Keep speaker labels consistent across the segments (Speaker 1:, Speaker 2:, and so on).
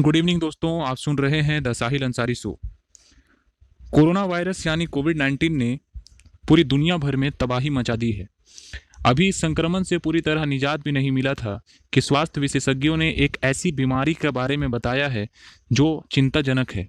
Speaker 1: Good evening दोस्तों। आप सुन रहे हैं the Sahil Ansari show. Corona virus यानी कोविड 19 ने पूरी दुनिया भर में तबाही मचा दी है। अभी इस संक्रमण से पूरी तरह निजात भी नहीं मिला था कि स्वास्थ्य विशेषज्ञों ने एक ऐसी बीमारी के बारे में बताया है जो चिंताजनक है।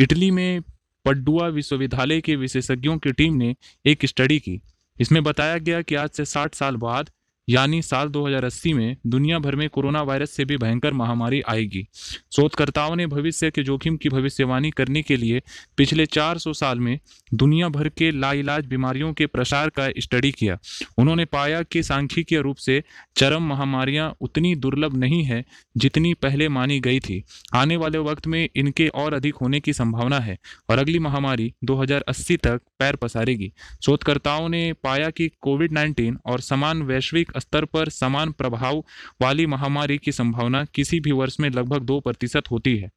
Speaker 1: इटली में पड्डुआ विश्वविद्यालय के विशेषज्ञों की टीम ने एक स्टडी की। इसमें बताया गया कि आज से 60 साल बाद यानी साल 2080 में दुनिया भर में कोरोना वायरस से भी भयंकर महामारी आएगी। शोधकर्ताओं ने भविष्य के जोखिम की भविष्यवाणी करने के लिए पिछले 400 साल में दुनिया भर के लाइलाज बीमारियों के प्रसार का स्टडी किया। उन्होंने पाया कि सांख्यिकीय रूप से चरम महामारियाँ उतनी दुर्लभ नहीं है जितनी पहले मानी गई थी। आने वाले वक्त में इनके और अधिक होने की संभावना है और अगली महामारी 2080 तक पैर पसारेगी। शोधकर्ताओं ने पाया कि कोविड 19 और समान वैश्विक स्तर पर समान प्रभाव वाली महामारी की संभावना किसी भी वर्ष में लगभग दो प्रतिशत होती है।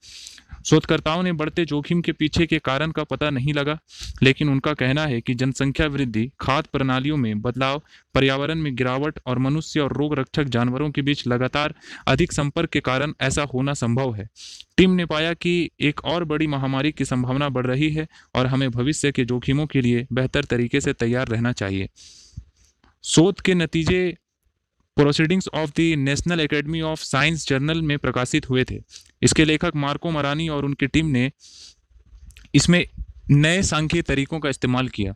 Speaker 1: शोधकर्ताओं ने बढ़ते जोखिम के पीछे के कारण का पता नहीं लगा, लेकिन उनका कहना है कि जनसंख्या वृद्धि, खाद्य प्रणालियों में बदलाव, पर्यावरण में गिरावट और मनुष्य और रोग रक्षक जानवरों के बीच लगातार अधिक संपर्क के कारण ऐसा होना संभव है। टीम ने पाया कि एक और बड़ी महामारी की संभावना बढ़ रही है और हमें भविष्य के जोखिमों के लिए बेहतर तरीके से तैयार रहना चाहिए। शोध के नतीजे Proceedings of the National Academy of Science journal में प्रकाशित हुए थे। इसके लेखक मार्को मरानी और उनकी टीम ने इसमें नए सांख्यिक तरीकों का इस्तेमाल किया।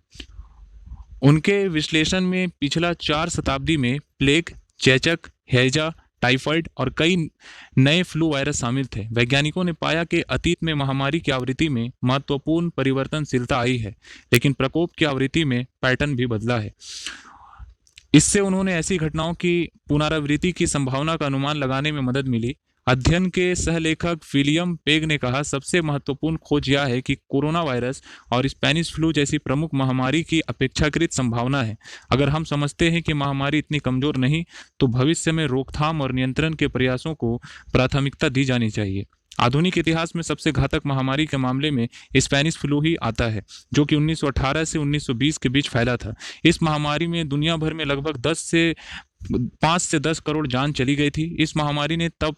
Speaker 1: उनके विश्लेषण में पिछला चार शताब्दी में प्लेग, चेचक, हैजा, टाइफाइड और कई नए फ्लू वायरस शामिल थे। वैज्ञानिकों ने पाया कि अतीत में महामारी की आवृत्ति में महत्वपूर्ण परिवर्तनशीलता आई है, लेकिन प्रकोप की आवृत्ति में पैटर्न भी बदला है। इससे उन्होंने ऐसी घटनाओं की पुनरावृत्ति की संभावना का अनुमान लगाने में मदद मिली। अध्ययन के सहलेखक विलियम पेग ने कहा, सबसे महत्वपूर्ण खोज यह है कि कोरोना वायरस और स्पेनिश फ्लू जैसी प्रमुख महामारी की अपेक्षाकृत संभावना है। अगर हम समझते हैं कि महामारी इतनी कमज़ोर नहीं तो भविष्य में रोकथाम और नियंत्रण के प्रयासों को प्राथमिकता दी जानी चाहिए। आधुनिक इतिहास में सबसे घातक महामारी के मामले में स्पेनिश फ्लू ही आता है, जो कि 1918 से 1920 के बीच फैला था। इस महामारी में दुनिया भर में लगभग 10 से, पाँच से दस करोड़ जान चली गई थी। इस महामारी ने तब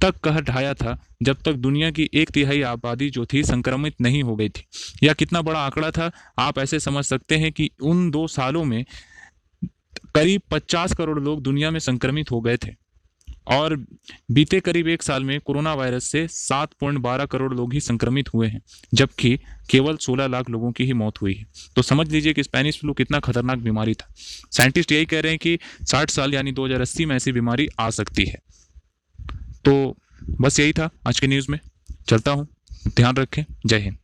Speaker 1: तक कह ढाया था, जब तक दुनिया की एक तिहाई आबादी जो थी संक्रमित नहीं हो गई थी। यह कितना बड़ा आंकड़ा था, आप ऐसे समझ सकते हैं कि उन दो सालों में करीब 50 करोड़ लोग दुनिया में संक्रमित हो गए थे। और बीते करीब एक साल में कोरोना वायरस से सात पॉइंट बारह करोड़ लोग ही संक्रमित हुए हैं, जबकि केवल सोलह लाख लोगों की ही मौत हुई है। तो समझ लीजिए कि स्पेनिश फ्लू कितना खतरनाक बीमारी था। साइंटिस्ट यही कह रहे हैं कि साठ साल यानी दो हज़ार अस्सी में ऐसी बीमारी आ सकती है। तो बस यही था आज के न्यूज़ में। चलता हूँ। ध्यान रखें। जय हिंद।